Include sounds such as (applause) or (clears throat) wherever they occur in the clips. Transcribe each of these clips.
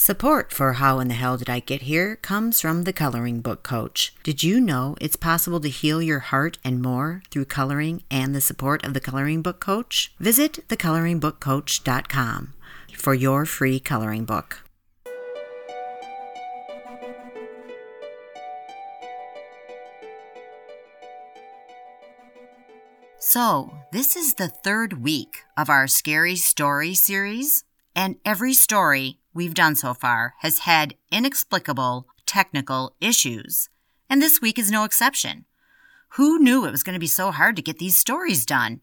Support for How in the Hell Did I Get Here comes from the Coloring Book Coach. Did you know it's possible to heal your heart and more through coloring and the support of the Coloring Book Coach? Visit thecoloringbookcoach.com for your free coloring book. So, this is the third week of our Scary Story series, and every story we've done so far has had inexplicable technical issues. And this week is no exception. Who knew it was going to be so hard to get these stories done?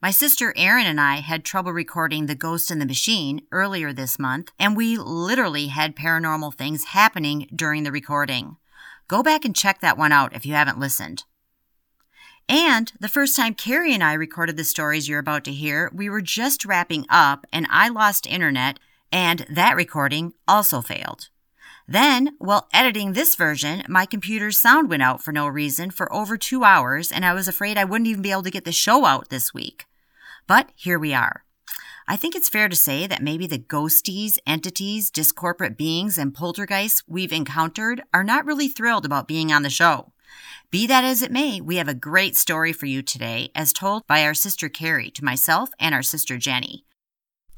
My sister Erin and I had trouble recording The Ghost in the Machine earlier this month, and we literally had paranormal things happening during the recording. Go back and check that one out if you haven't listened. And the first time Carrie and I recorded the stories you're about to hear, we were just wrapping up and I lost internet and that recording also failed. Then, while editing this version, my computer's sound went out for no reason for over two hours and I was afraid I wouldn't even be able to get the show out this week. But here we are. I think it's fair to say that maybe the ghosties, entities, discorporate beings, and poltergeists we've encountered are not really thrilled about being on the show. Be that as it may, we have a great story for you today, as told by our sister Carrie to myself and our sister Jenny.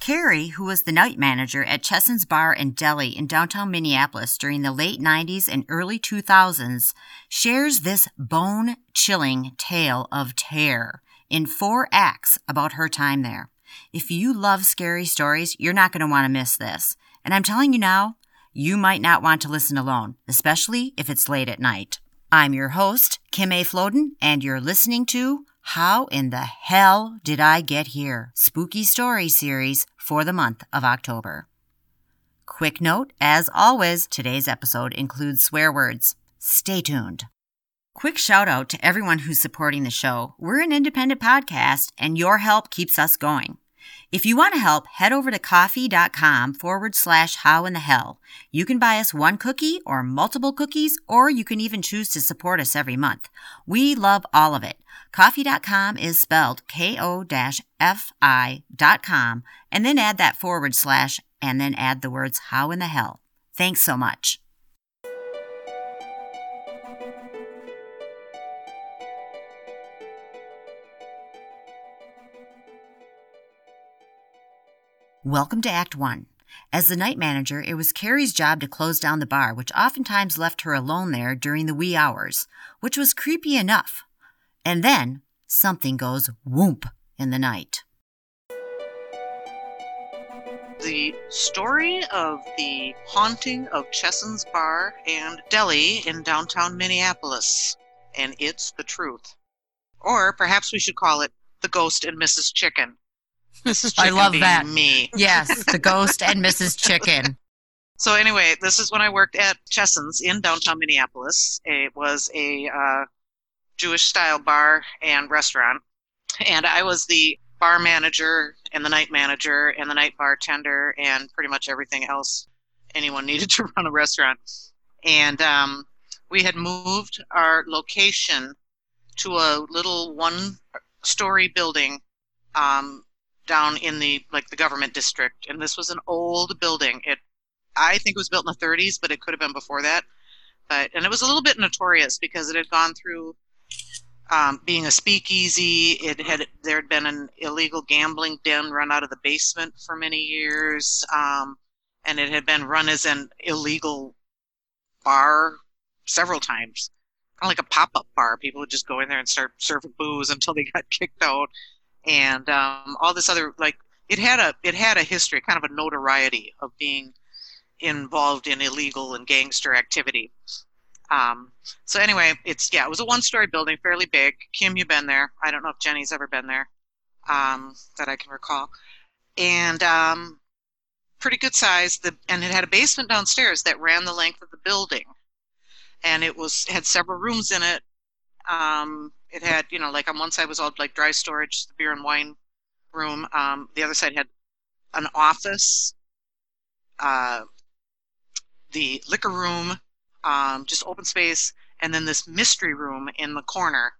Carrie, who was the night manager at Chesson's Bar and Deli in downtown Minneapolis during the late 90s and early 2000s, shares this bone chilling tale of terror in four acts about her time there. If you love scary stories, you're not going to want to miss this. And I'm telling you now, you might not want to listen alone, especially if it's late at night. I'm your host, Kim A. Floden, and you're listening to How in the Hell Did I Get Here? Spooky Story Series for the month of October. Quick note, as always, today's episode includes swear words. Stay tuned. Quick shout out to everyone who's supporting the show. We're an independent podcast, and your help keeps us going. If you want to help, head over to ko-fi.com forward slash how in the hell. You can buy us one cookie or multiple cookies, or you can even choose to support us every month. We love all of it. Ko-fi.com is spelled K-O-F-I.com and then add that forward slash and then add the words how in the hell. Thanks so much. Welcome to Act 1. As the night manager, it was Carrie's job to close down the bar, which oftentimes left her alone there during the wee hours, which was creepy enough. And then something goes whoomp in the night. The story of the haunting of Chesson's Bar and Deli in downtown Minneapolis. And it's the truth. Or perhaps we should call it The Ghost and Mrs. Chicken. Mrs. Chicken I love that. Me. Yes, the ghost and Mrs. Chicken. So anyway, this is when I worked at Chesson's in downtown Minneapolis. It was a uh, Jewish style bar and restaurant, and I was the bar manager and the night manager and the night bartender and pretty much everything else anyone needed (laughs) to run a restaurant. And um, we had moved our location to a little one-story building um, down in the like the government district, and this was an old building. It I think it was built in the 30s, but it could have been before that. But and it was a little bit notorious because it had gone through um, being a speakeasy. It had there had been an illegal gambling den run out of the basement for many years, um, and it had been run as an illegal bar several times, kind of like a pop-up bar. People would just go in there and start serving booze until they got (laughs) kicked out, and um, all this other like it had a it had a history, kind of a notoriety of being involved in illegal and gangster activity. Um, so anyway, it's yeah, it was a one-story building, fairly big. Kim, you've been there. I don't know if Jenny's ever been there, um, that I can recall, and um, pretty good size. The and it had a basement downstairs that ran the length of the building, and it was had several rooms in it. It had you know like on one side was all like dry storage, the beer and wine room. Um, the other side had an office. Uh, the liquor room, um, just open space, and then this mystery room in the corner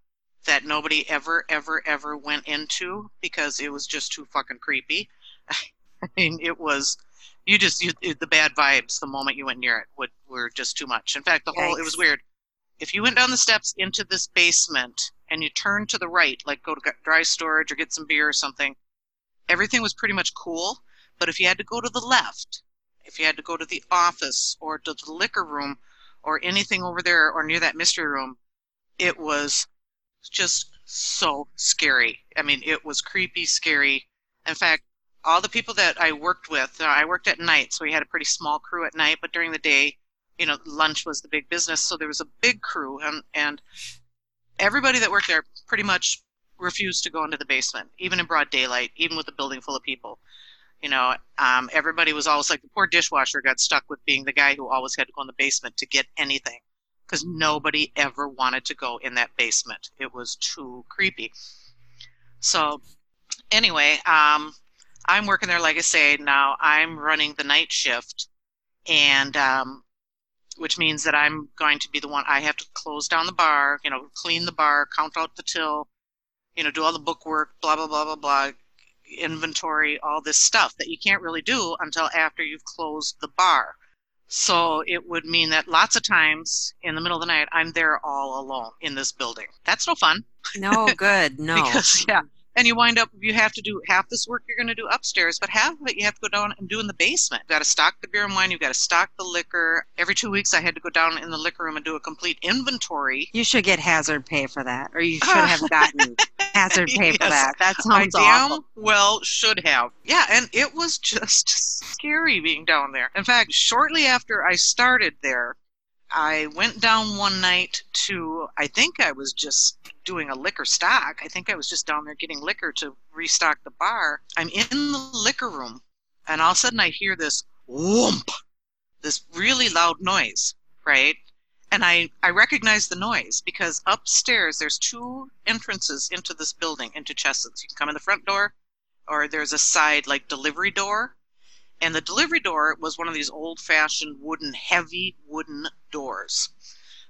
that nobody ever, ever, ever went into because it was just too fucking creepy. (laughs) I mean, it was, You just you, the bad vibes the moment you went near it would were just too much. In fact, the whole it was weird. If you went down the steps into this basement and you turn to the right, like go to dry storage or get some beer or something, everything was pretty much cool. But if you had to go to the left, if you had to go to the office or to the liquor room or anything over there or near that mystery room, it was just so scary. I mean, it was creepy, scary. In fact, all the people that I worked with, uh, I worked at night, so we had a pretty small crew at night, but during the day, you know, lunch was the big business, so there was a big crew, and, and everybody that worked there pretty much refused to go into the basement, even in broad daylight, even with a building full of people. You know, um, everybody was always like the poor dishwasher got stuck with being the guy who always had to go in the basement to get anything because nobody ever wanted to go in that basement. It was too creepy. So, anyway, um, I'm working there, like I say, now I'm running the night shift, and um, which means that I'm going to be the one I have to close down the bar, you know, clean the bar, count out the till, you know, do all the book work, blah, blah, blah, blah, blah, inventory, all this stuff that you can't really do until after you've closed the bar. So it would mean that lots of times in the middle of the night, I'm there all alone in this building. That's no fun. No, good. No. (laughs) Because, yeah. And you wind up, you have to do half this work you're going to do upstairs, but half of it you have to go down and do in the basement. You've got to stock the beer and wine, you've got to stock the liquor. Every two weeks, I had to go down in the liquor room and do a complete inventory. you should get hazard pay for that, or you should have (laughs) gotten hazard pay for Yes. that. That I sounds damn awful. well should have. Yeah, and it was just (laughs) scary being down there. In fact, shortly after I started there, I went down one night to, I think I was just doing a liquor stock. I think I was just down there getting liquor to restock the bar. I'm in the liquor room, and all of a sudden I hear this whoomp, this really loud noise, right? And I, I recognize the noise because upstairs there's two entrances into this building, into Chesson's. You can come in the front door, or there's a side like delivery door. And the delivery door was one of these old fashioned wooden, heavy wooden doors.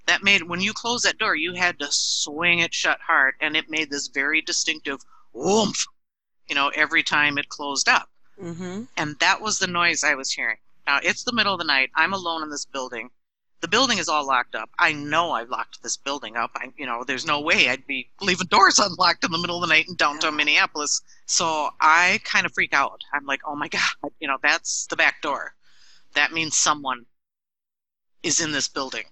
That made, when you closed that door, you had to swing it shut hard, and it made this very distinctive whoomph, you know, every time it closed up. Mm-hmm. And that was the noise I was hearing. Now, it's the middle of the night. I'm alone in this building. The building is all locked up. I know I've locked this building up. I, you know, there's no way I'd be leaving doors (laughs) unlocked in the middle of the night in downtown Minneapolis. So I kind of freak out. I'm like, oh my (laughs) God, you know, that's the back door. That means someone is in this building.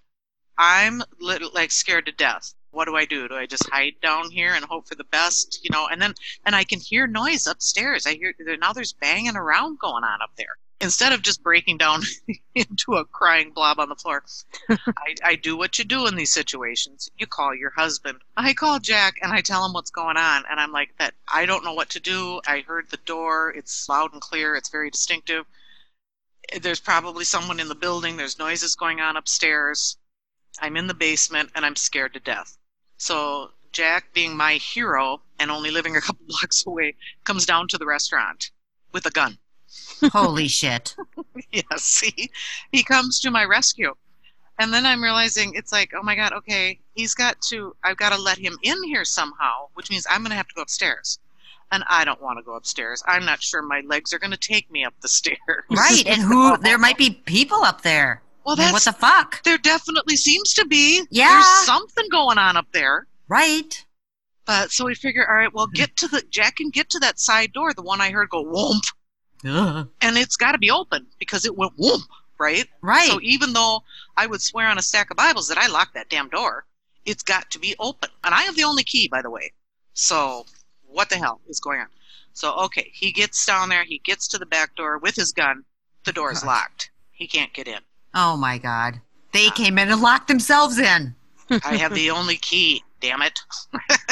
I'm like scared to death. What do I do? Do I just hide down here and hope for the best? You know, and then and I can hear noise upstairs. I hear now there's banging around going on up there. Instead of just breaking down (laughs) into a crying blob on the floor, (laughs) I, I do what you do in these situations. You call your husband. I call Jack and I tell him what's going on, and I'm like, "That I don't know what to do. I heard the door. It's loud and clear. It's very distinctive. There's probably someone in the building. There's noises going on upstairs. I'm in the basement and I'm scared to death. So Jack, being my hero and only living a couple (laughs) blocks away, comes down to the restaurant with a gun. Holy shit. (laughs) yes, see, he comes to my rescue. And then I'm realizing it's like, oh my God, okay, he's got to, I've got to let him in here somehow, which means I'm going to have to go upstairs. And I don't want to go upstairs. I'm not sure my legs are going to take me up the (laughs) stairs. Right. And who, there might be people up there. Well, that's, what the fuck? there definitely seems to be. Yeah. There's something going on up there. Right. But so we figure, all right, well, get to the, Jack can get to that side door, the one I heard go whoomp, And it's got to be open because it went whoomp, right? Right. So even though I would swear on a stack of Bibles that I locked that damn door, it's got to be open. And I have the only key, by the way. So what the hell is going on? So, okay, he gets down there, he gets to the back door with his gun. The door is locked. He can't get in. oh my God. They uh, came in and locked themselves in. I have the only key. Damn it!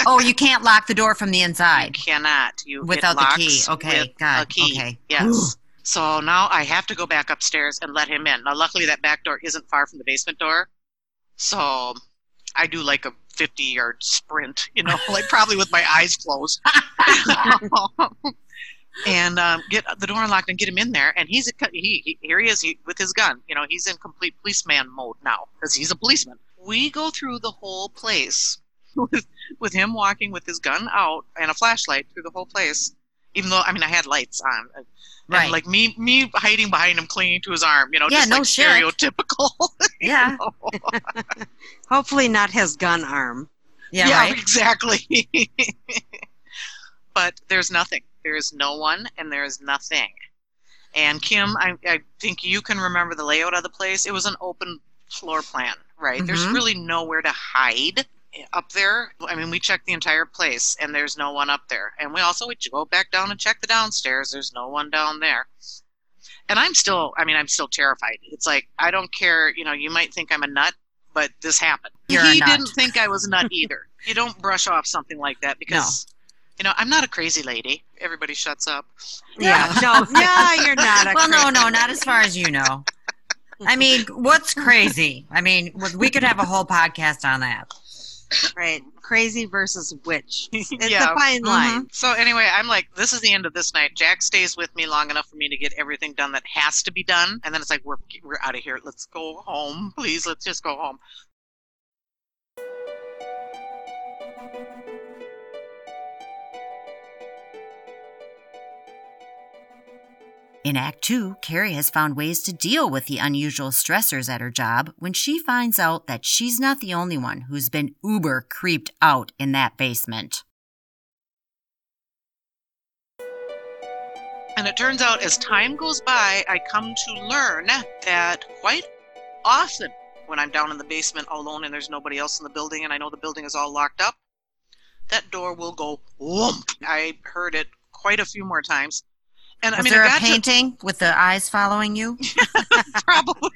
Oh, you (laughs) can't lock the door from the You inside cannot. You it without the key. Okay. God. a key. Okay. Yes. So now I have to go back upstairs and let him in. Now, luckily, that back door isn't far from the basement door. So I do like a 50 yard sprint, you know, (laughs) like probably with my eyes closed. (laughs) and um, get the door unlocked and get him in there. And he's he, he here he is he, with his gun. You know, he's in complete policeman mode now because he's a policeman. We go through the whole place (laughs) with, with him walking with his gun out and a flashlight through the whole place even though I mean I had lights on. And Right. like me me hiding behind him, clinging to his arm, you know, Yeah, just no like shit. stereotypical. (laughs) Yeah. (laughs) Hopefully not his gun arm. yeah, yeah, right. exactly. but there's nothing. There is no one, and there is nothing. And Kim, I, I think you can remember the layout of the place. It was an open floor plan, right? There's Mhm. really nowhere to hide up there. I mean, we checked the entire place, and there's no one up there. And we also we go back down and check the downstairs. There's no one down there. And I'm still, I mean, I'm still terrified. It's like I don't care. You know, you might think I'm a nut, but this happened. You're he didn't think I was a nut either. you don't brush off something like that because. You know, I'm not a crazy lady. Everybody shuts up. Yeah. no, no, (laughs) you're not. A Well, no, crazy no, not as far as you know. I mean, what's crazy? I mean, we could have a whole podcast on that. Right. Crazy versus witch. (laughs) It's Yeah. a fine Mhm. line. So anyway, I'm like, this is the end of this night. Jack stays with me long enough for me to get everything done that has to be done, and then it's like we're we're out of here. Let's go home, please. Let's just go home. In Act 2, Carrie has found ways to deal with the unusual stressors at her job when she finds out that she's not the only one who's been uber creeped out in that basement. And it turns out as time goes by, I come to learn that quite often when I'm down in the basement alone and there's nobody else in the building and I know the building is all locked up, that door will go whoomp. I heard it quite a few more times. And I mean, there I a got to- painting with the eyes following you? (laughs) probably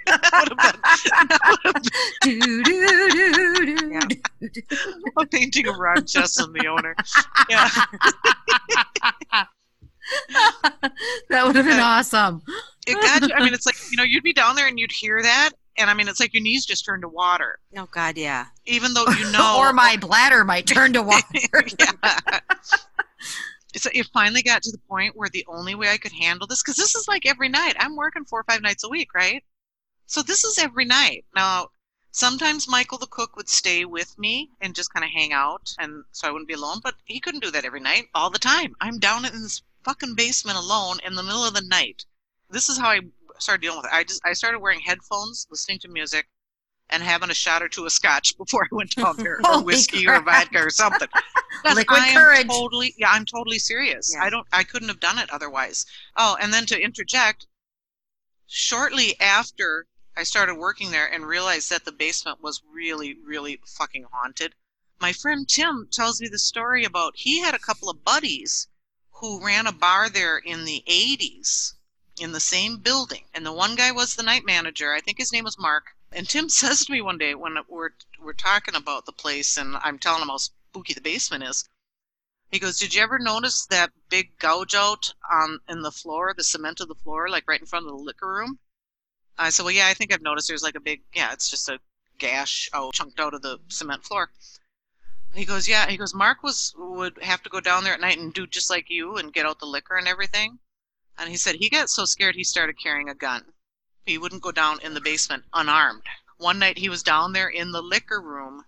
a painting of Ron Chesson, the owner. Yeah. that would have been (laughs) awesome. It got. I mean, it's like, you know, you'd be down there and you'd hear that. And I mean, it's like your knees just turn to water, Oh God, yeah. even though (laughs) you know. or my bladder might turn to water. yeah. So it finally got to the point where the only way I could handle this, because this is like every night. I'm working four or five nights a week, right? So this is every night. Now, sometimes Michael the cook would stay with me and just kind of hang out, and so I wouldn't be alone. But he couldn't do that every night, all the time. I'm down in this fucking basement alone in the middle of the night. This is how I started dealing with it. I just I started wearing headphones, listening to music, and having a shot or two of scotch (laughs) before I went down there, or whiskey or vodka or something. (laughs) Liquid I am courage. Totally, yeah, I'm totally serious. Yeah. I don't, I couldn't have done it otherwise. Oh, and then to interject, shortly after I started working there and realized that the basement was really, really fucking haunted, my friend Tim tells me the story about he had a couple of buddies who ran a bar there in the 80s in the same building. And the one guy was the night manager. I think his name was Mark. And Tim (laughs) says to me one day when we're we're talking about the place and I'm telling him how spooky the basement is. He goes, "Did you ever notice that big gouge out on in the floor, the cement of the floor, like right in front of the liquor room?" I said, "Well, yeah, I think I've noticed. There's like a big, yeah, it's just a gash out chunked out of the cement floor." He goes, "Yeah." He goes, "Mark was would have to go down there at night and do just like you and get out the liquor and everything." And he said he got so scared he started carrying a gun. He wouldn't go down in the basement unarmed. One night he was down there in the liquor room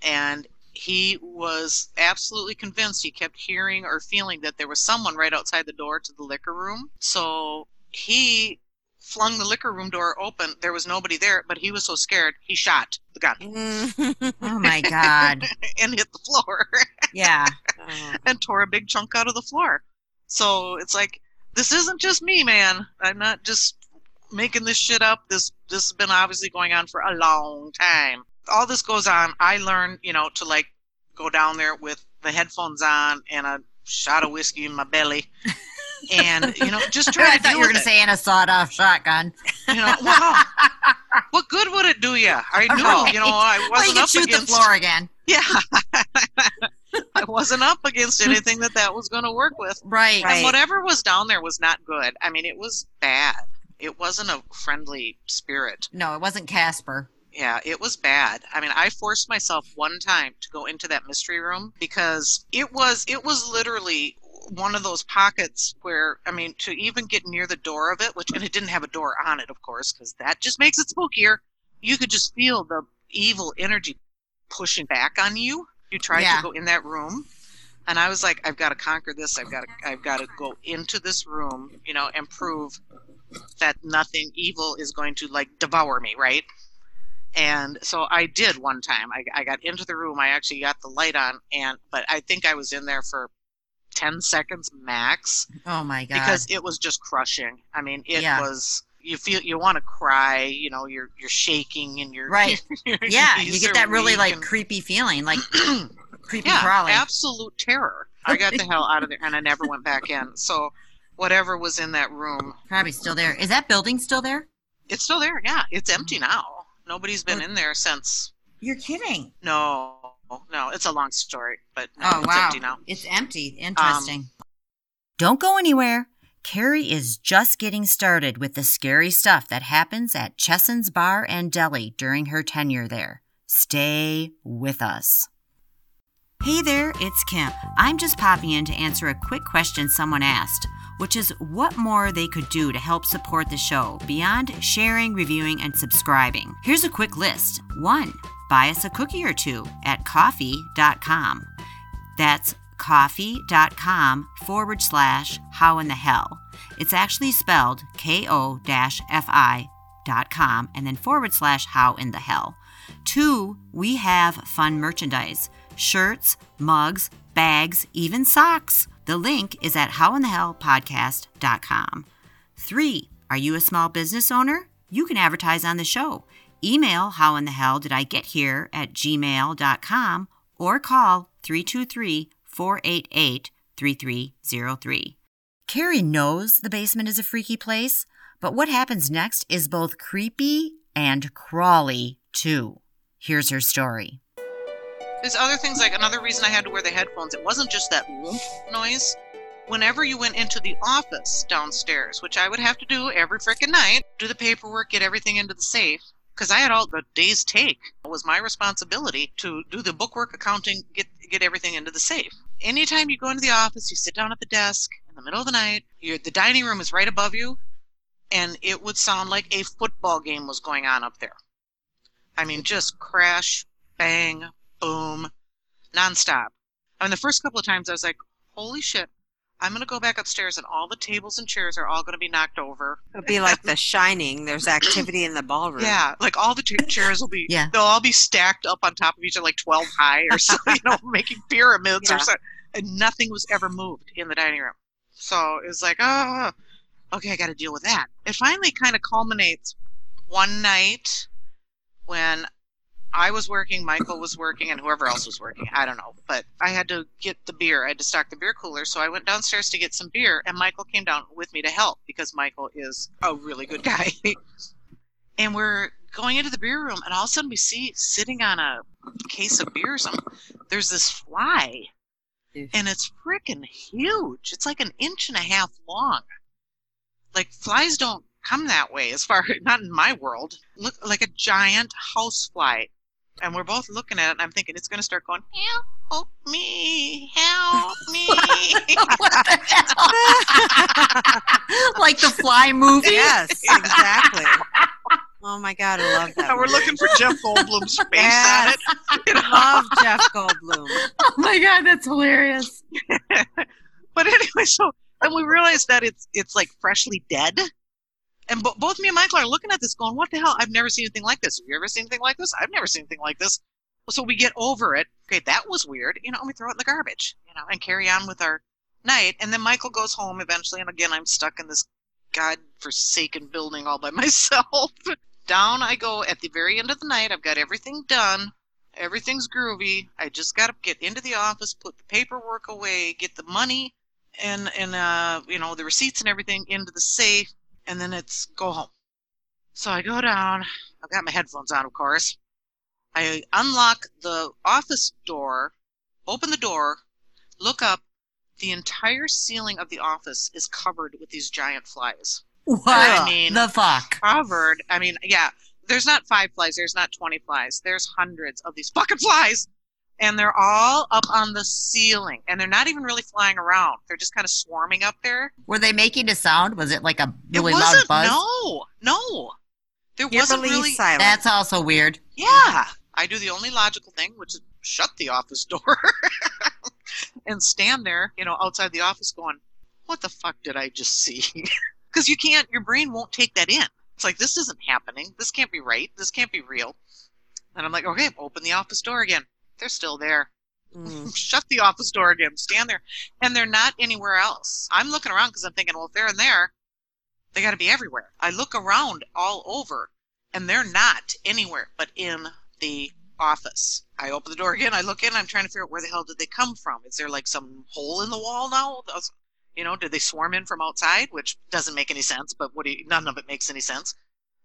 and he was absolutely convinced he kept hearing or feeling that there was someone right outside the door to the liquor room. So he flung the liquor room door open. There was nobody there, but he was so scared he shot the gun mm. Oh my god. (laughs) and hit the floor Yeah. (laughs) Oh. and tore a big chunk out of the floor. So it's like this isn't just me, man. I'm not just making this shit up. This this has been obviously going on for a long time. All this goes on. I learned, you know, to like go down there with the headphones on and a shot of whiskey in my belly, and you know, just (laughs) try I to thought you were going to say in a sawed-off shotgun. You know, wow, (laughs) what good would it do you? I knew, Right. you know, I wasn't can up shoot against. the floor again. (laughs) Yeah, I wasn't up against anything that that was going to work with. Right. Right. And whatever was down there was not good. I mean, it was bad. It wasn't a friendly spirit. No, it wasn't Casper. Yeah, it was bad. I mean, I forced myself one time to go into that mystery room because it was it was literally one of those pockets where I mean, to even get near the door of it, which and it didn't have a door on it, of course, because that just makes it spookier. You could just feel the evil energy pushing back on you. You tried Yeah. to go in that room. And I was like, I've got to conquer this. I've got to, I've got to go into this room, you know, and prove that nothing evil is going to like devour me, right? And so I did one time. I, I got into the room. I actually got the light on, and but I think I was in there for 10 seconds max Oh my god. because it was just crushing. I mean, it Yeah. was you feel you want to cry, you know, you're you're shaking and you're Right. (laughs) your (laughs) yeah, you get that really like and- creepy feeling, like (clears throat) creepy yeah, crawling. absolute terror. I got the hell out of there and I never went back in. So whatever was in that room, Probably still there. Is that building still there? it's still there. Yeah, it's empty now. Nobody's been in there since. You're kidding. No, no, it's a long story, but no, Oh it's wow. empty now. Um, It's empty. Interesting. Don't go anywhere. Carrie is just getting started with the scary stuff that happens at Chesson's Bar and Deli during her tenure there. Stay with us. Hey there, it's Kim. I'm just popping in to answer a quick question someone asked, which is what more they could do to help support the show beyond sharing, reviewing, and subscribing. Here's a quick list. One, buy us a cookie or two at ko-fi.com. That's ko-fi.com forward slash how in the hell. It's actually spelled ko com and then forward slash how in the hell. Two, we have fun merchandise shirts, mugs, bags, even socks. The link is at howinthehellpodcast.com. Three, are you a small business owner? You can advertise on the show. Email how in the hell did I get here at gmail.com or call 323 488 3303. Carrie knows the basement is a freaky place, but what happens next is both creepy and crawly, too. Here's her story. There's other things like another reason I had to wear the headphones. It wasn't just that noise. Whenever you went into the office downstairs, which I would have to do every frickin' night, do the paperwork, get everything into the safe, because I had all the day's take. It was my responsibility to do the bookwork, accounting, get get everything into the safe. Anytime you go into the office, you sit down at the desk in the middle of the night. The dining room is right above you, and it would sound like a football game was going on up there. I mean, just crash, bang, boom, nonstop. I mean, the first couple of times I was like, holy shit, I'm going to go back upstairs and all the tables and chairs are all going to be knocked over. It'll be like The Shining. There's activity in the ballroom. Yeah, like all the cha- chairs will be, Yeah. they'll all be stacked up on top of each other, like 12 high or so, you know, (laughs) making pyramids Yeah. or so. And nothing was ever moved in the dining room. So it was like, oh, okay, I got to deal with that. It finally kind of culminates one night when I was working, Michael was working, and whoever else was working. I don't know. But I had to get the beer. I had to stock the beer cooler. So I went downstairs to get some beer, and Michael came down with me to help because Michael is a really good guy. (laughs) and we're going into the beer room, and all of a sudden we see sitting on a case of beer or something, there's this fly. And it's freaking huge. It's like an inch and a half long. Like flies don't come that way as far (laughs) not in my world. Look like a giant house fly. And we're both looking at it and I'm thinking it's gonna start going, Help me, help me. (laughs) like the fly movie? Yes, exactly. Oh my God, I love that. and we're movie. looking for Jeff Goldblum's face Yes. on it. You know? Love Jeff Goldblum. Oh my god, that's hilarious. (laughs) but anyway, so and we realized that it's it's like freshly dead. And bo- both me and Michael are looking at this, going, "What the hell? I've never seen anything like this. Have you ever seen anything like this? I've never seen anything like this." So we get over it. Okay, that was weird, you know, and we throw it in the garbage, you know, and carry on with our night. And then Michael goes home eventually, and again, I'm stuck in this god-forsaken building all by (laughs) myself. Down I go at the very end of the night. I've got everything done. Everything's groovy. I just got to get into the office, put the paperwork away, get the money and and uh you know the receipts and everything into the safe, and then it's go home. So I go down. I've got my headphones on, of course. I unlock the office door, open the door, look up. The entire ceiling of the office is covered with these giant flies. What I mean- the fuck? Covered. I mean, yeah. There's not five flies. There's not 20 flies. There's hundreds of these fucking flies. And they're all up on the ceiling. And they're not even really flying around. They're just kind of swarming up there. Were they making a sound? Was it like a really loud wasn't, buzz? no, no. There wasn't really. silent. That's also weird. Yeah. I do the only logical thing, which is shut the office door. (laughs) and stand there, you know, outside the office going, what the fuck did I just see? (laughs) Because you can't, your brain won't take that in. It's like, this isn't happening. This can't be right. This can't be real. And I'm like, okay, open the office door again. They're still there. Mm. (laughs) Shut the office door again. Stand there. And they're not anywhere else. I'm looking around because I'm thinking, well, if they're in there, they got to be everywhere. I look around all over and they're not anywhere but in the office. I open the door again. I look in. I'm trying to figure out where the hell did they come from? Is there like some hole in the wall now? You know, did they swarm in from outside? Which doesn't make any sense. But what? Do you, none of it makes any sense.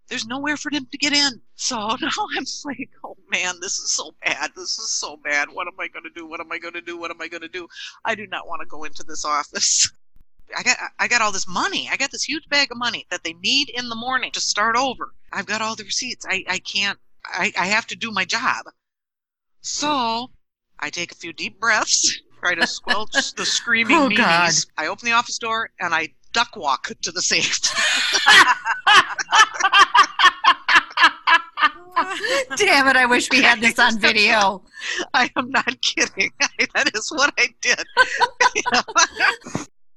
There's nowhere for them to get in. So (laughs) now I'm like, oh man, this is so bad. This is so bad. What am I going to do? What am I going to do? What am I going to do? I do not want to go into this office. (laughs) I got I got all this money. I got this huge bag of money that they need in the morning to start over. I've got all the receipts. I, I can't I, I have to do my job. So I take a few deep breaths, (laughs) try to squelch the screaming Oh, meanies. God. I open the office door and I duck walk to the safe. (laughs) Damn it, I wish we had this on video. (laughs) I am not kidding. (laughs) that is what I did.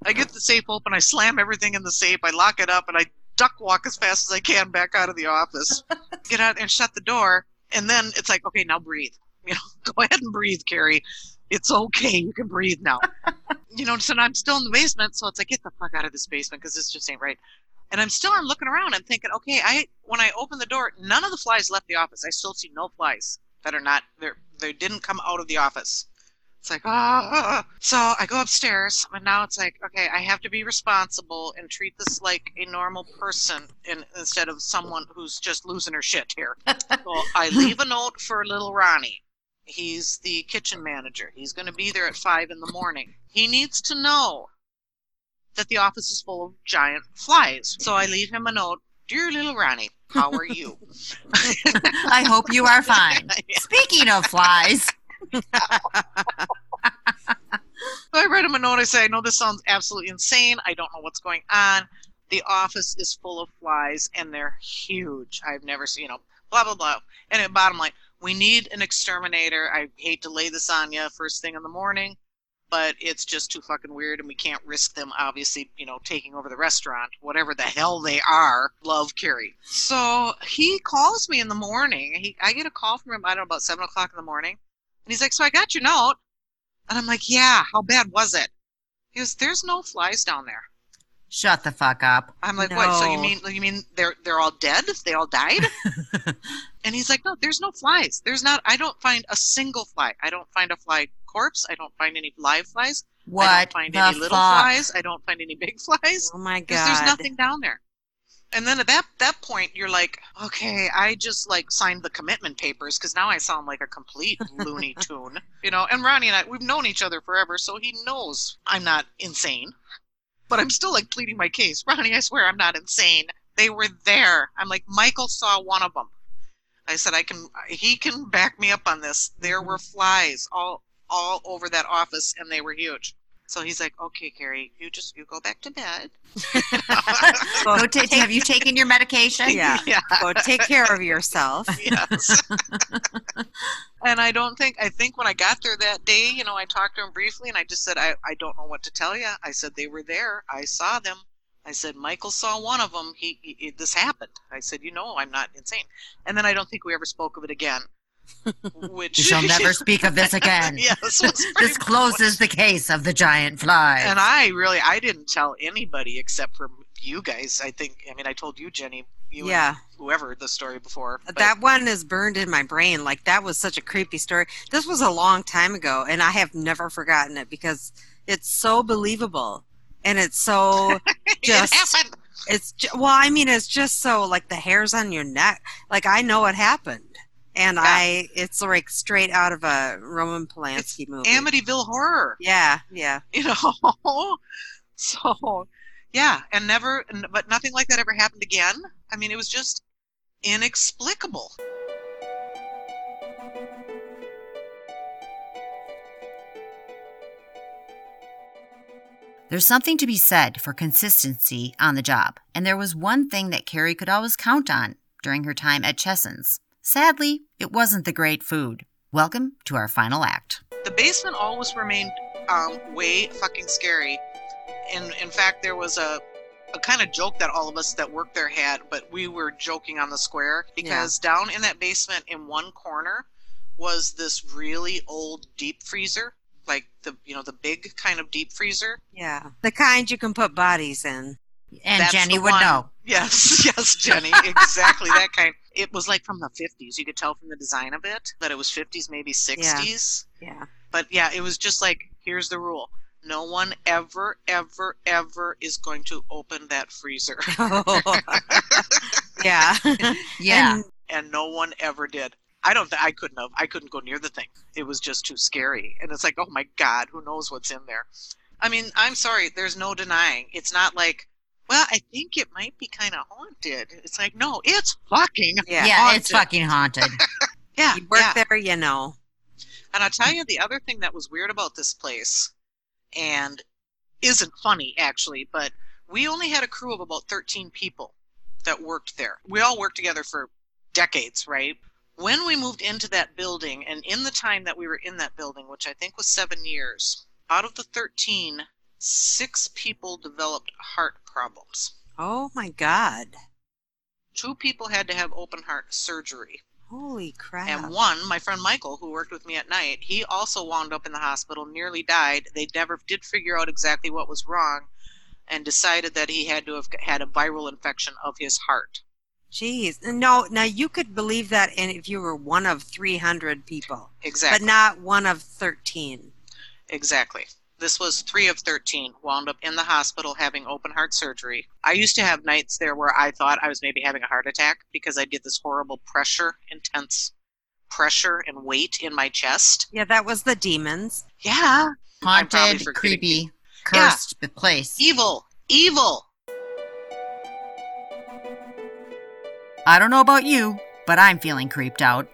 I get the safe open, I slam everything in the safe, I lock it up, and I duck walk as fast as I can back out of the office. Get out and shut the door, and then it's like, okay, now breathe. You know, go ahead and breathe, Carrie. It's okay. You can breathe now. you know, so now I'm still in the basement, so it's like, get the fuck out of this basement because this just ain't right. And I'm still, I'm looking around. I'm thinking, okay, I when I open the door, none of the flies left the office. I still see no flies that are not there. They didn't come out of the office. It's like, ah. So I go upstairs, and now it's like, okay, I have to be responsible and treat this like a normal person, in, instead of someone who's just losing her shit here. so I (laughs) leave a note for little Ronnie. He's the kitchen manager. He's going to be there at five in the morning. He needs to know that the office is full of giant flies. So I leave him a note. Dear little Ronnie, how are you? (laughs) I hope you are fine. (laughs) Speaking of flies, (laughs) So I write him a note. I say, I know this sounds absolutely insane. I don't know what's going on. The office is full of flies and they're huge. I've never seen, you know, blah, blah, blah. And at bottom line, we need an exterminator. I hate to lay this on you first thing in the morning, but it's just too fucking weird and we can't risk them, obviously, you know, taking over the restaurant, whatever the hell they are. Love Carrie. So he calls me in the morning. He, I get a call from him, I don't know, about seven o'clock in the morning. And he's like, So I got your note. And I'm like, yeah, how bad was it? He goes, there's no flies down there. shut the fuck up. I'm like, what? So you mean you mean they're they're all dead? They all died? (laughs) and he's like, no, there's no flies. There's not. I don't find a single fly. I don't find a fly corpse. I don't find any live flies. I What don't find the any fuck? little flies. I don't find any big (laughs) flies. Oh my Because god. there's nothing down there. And then at that that point, you're like, okay, I just like signed the commitment papers because now I sound like a complete (laughs) Looney Tune, you know. And Ronnie and I, we've known each other forever, so he knows I'm not insane. But I'm still like pleading my case, Ronnie. I swear I'm not insane. They were there. I'm like Michael saw one of them. I said I can. He can back me up on this. There were mm-hmm. flies all all over that office, and they were huge. So he's like, "Okay, Carrie, you just you go back to bed." Go (laughs) Go ta- (laughs) have you taken your medication? Yeah. (laughs) yeah. Go take care of yourself. yes. and I don't think I think when I got there that day, you know, I talked to him briefly and I just said I I don't know what to tell you. I said they were there. I saw them. I said Michael saw one of them. He, he this happened. I said, "You know, I'm not insane." And then I don't think we ever spoke of it again. Which We shall never (laughs) speak of this again. yes, was (laughs) pretty This closes the case of the giant fly. and I really I didn't tell anybody except for you guys. I think I mean I told you Jenny, you and Yeah. whoever the story before. but- That one is burned in my brain. Like that was such a creepy story. This was a long time ago, and I have never forgotten it because it's so believable, and it's so (laughs) just it it's well. I mean, it's just so like the hairs on your neck. Like I know what happened, and Yeah. I it's like straight out of a Roman Polanski movie. Amityville horror. yeah, yeah. (laughs) You know. (laughs) so yeah, and never but nothing like that ever happened again. I mean, it was just inexplicable. There's something to be said for consistency on the job, and there was one thing that Carrie could always count on during her time at Chesson's. Sadly, it wasn't the great food. Welcome to our final act. The basement always remained um, way fucking scary. And in fact, there was a a kind of joke that all of us that worked there had, but we were joking on the square because down in that basement in one corner was this really old deep freezer, like the you know the big kind of deep freezer. Yeah, the kind you can put bodies in. And That's Jenny would one. know. Yes, (laughs) yes, Jenny, exactly that kind. It was like from the 50s. You could tell from the design of it that it was 50s, maybe 60s. Yeah. But yeah, it was just like here's the rule. No one ever, ever, ever is going to open that freezer. (laughs) oh. (laughs) yeah. Yeah. And and no one ever did. I don't. Th- I couldn't have. I couldn't go near the thing. It was just too scary. And it's like, oh my god, who knows what's in there? I mean, I'm sorry. There's no denying. It's not like, well, I think it might be kind of haunted. It's like, no, it's fucking yeah. yeah, it's fucking haunted. (laughs) yeah. You work yeah. there, you know. And I'll tell you the other thing that was weird about this place, and isn't funny actually, but we only had a crew of about 13 people that worked there. We all worked together for decades, right? When we moved into that building, and in the time that we were in that building, which I think was seven years, out of the 13, six people developed heart problems. Oh my God. Two people had to have open heart surgery. Holy crap. And one, my friend Michael, who worked with me at night, he also wound up in the hospital, nearly died. They never did figure out exactly what was wrong and decided that he had to have had a viral infection of his heart. Jeez. No, now you could believe that and if you were one of 300 people, Exactly. but not one of 13. Exactly. This was three of 13, wound up in the hospital having open heart surgery. I used to have nights there where I thought I was maybe having a heart attack because I'd get this horrible pressure, intense pressure and weight in my chest. Yeah, that was the demons. Yeah. Haunted, forgetting creepy, Yeah. cursed place. Evil. Evil. I don't know about you, but I'm feeling creeped out.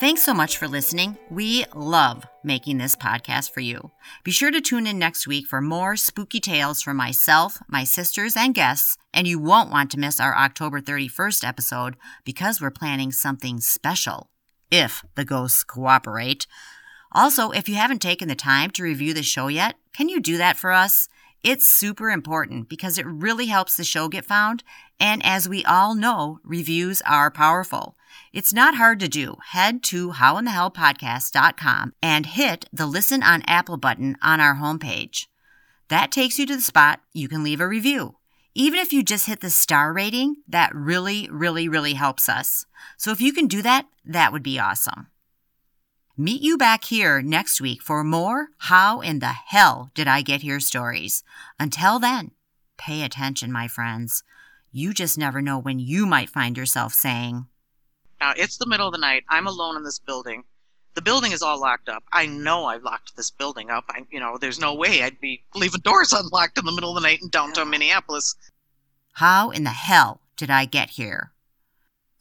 Thanks so much for listening. We love making this podcast for you. Be sure to tune in next week for more spooky tales from myself, my sisters, and guests. And you won't want to miss our October 31st episode because we're planning something special, if the ghosts cooperate. Also, if you haven't taken the time to review the show yet, can you do that for us? It's super important because it really helps the show get found. And as we all know, reviews are powerful. It's not hard to do. Head to howinthehellpodcast.com and hit the Listen on Apple button on our homepage. That takes you to the spot you can leave a review. Even if you just hit the star rating, that really, really, really helps us. So if you can do that, that would be awesome. Meet you back here next week for more How in the Hell Did I Get Here stories. Until then, pay attention, my friends. You just never know when you might find yourself saying, Now it's the middle of the night. I'm alone in this building. The building is all locked up. I know I've locked this building up. I, you know, there's no way I'd be leaving doors (laughs) unlocked in the middle of the night in downtown Minneapolis. How in the hell did I get here?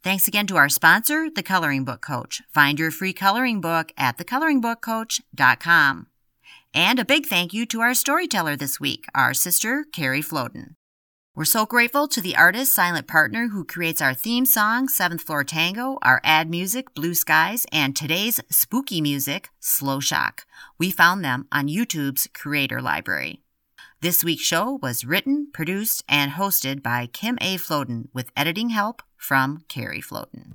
Thanks again to our sponsor, The Coloring Book Coach. Find your free coloring book at thecoloringbookcoach.com. And a big thank you to our storyteller this week, our sister, Carrie Floden. We're so grateful to the artist Silent Partner who creates our theme song, Seventh Floor Tango, our ad music, Blue Skies, and today's spooky music, Slow Shock. We found them on YouTube's Creator Library. This week's show was written, produced, and hosted by Kim A. Floden with editing help from Carrie Floden.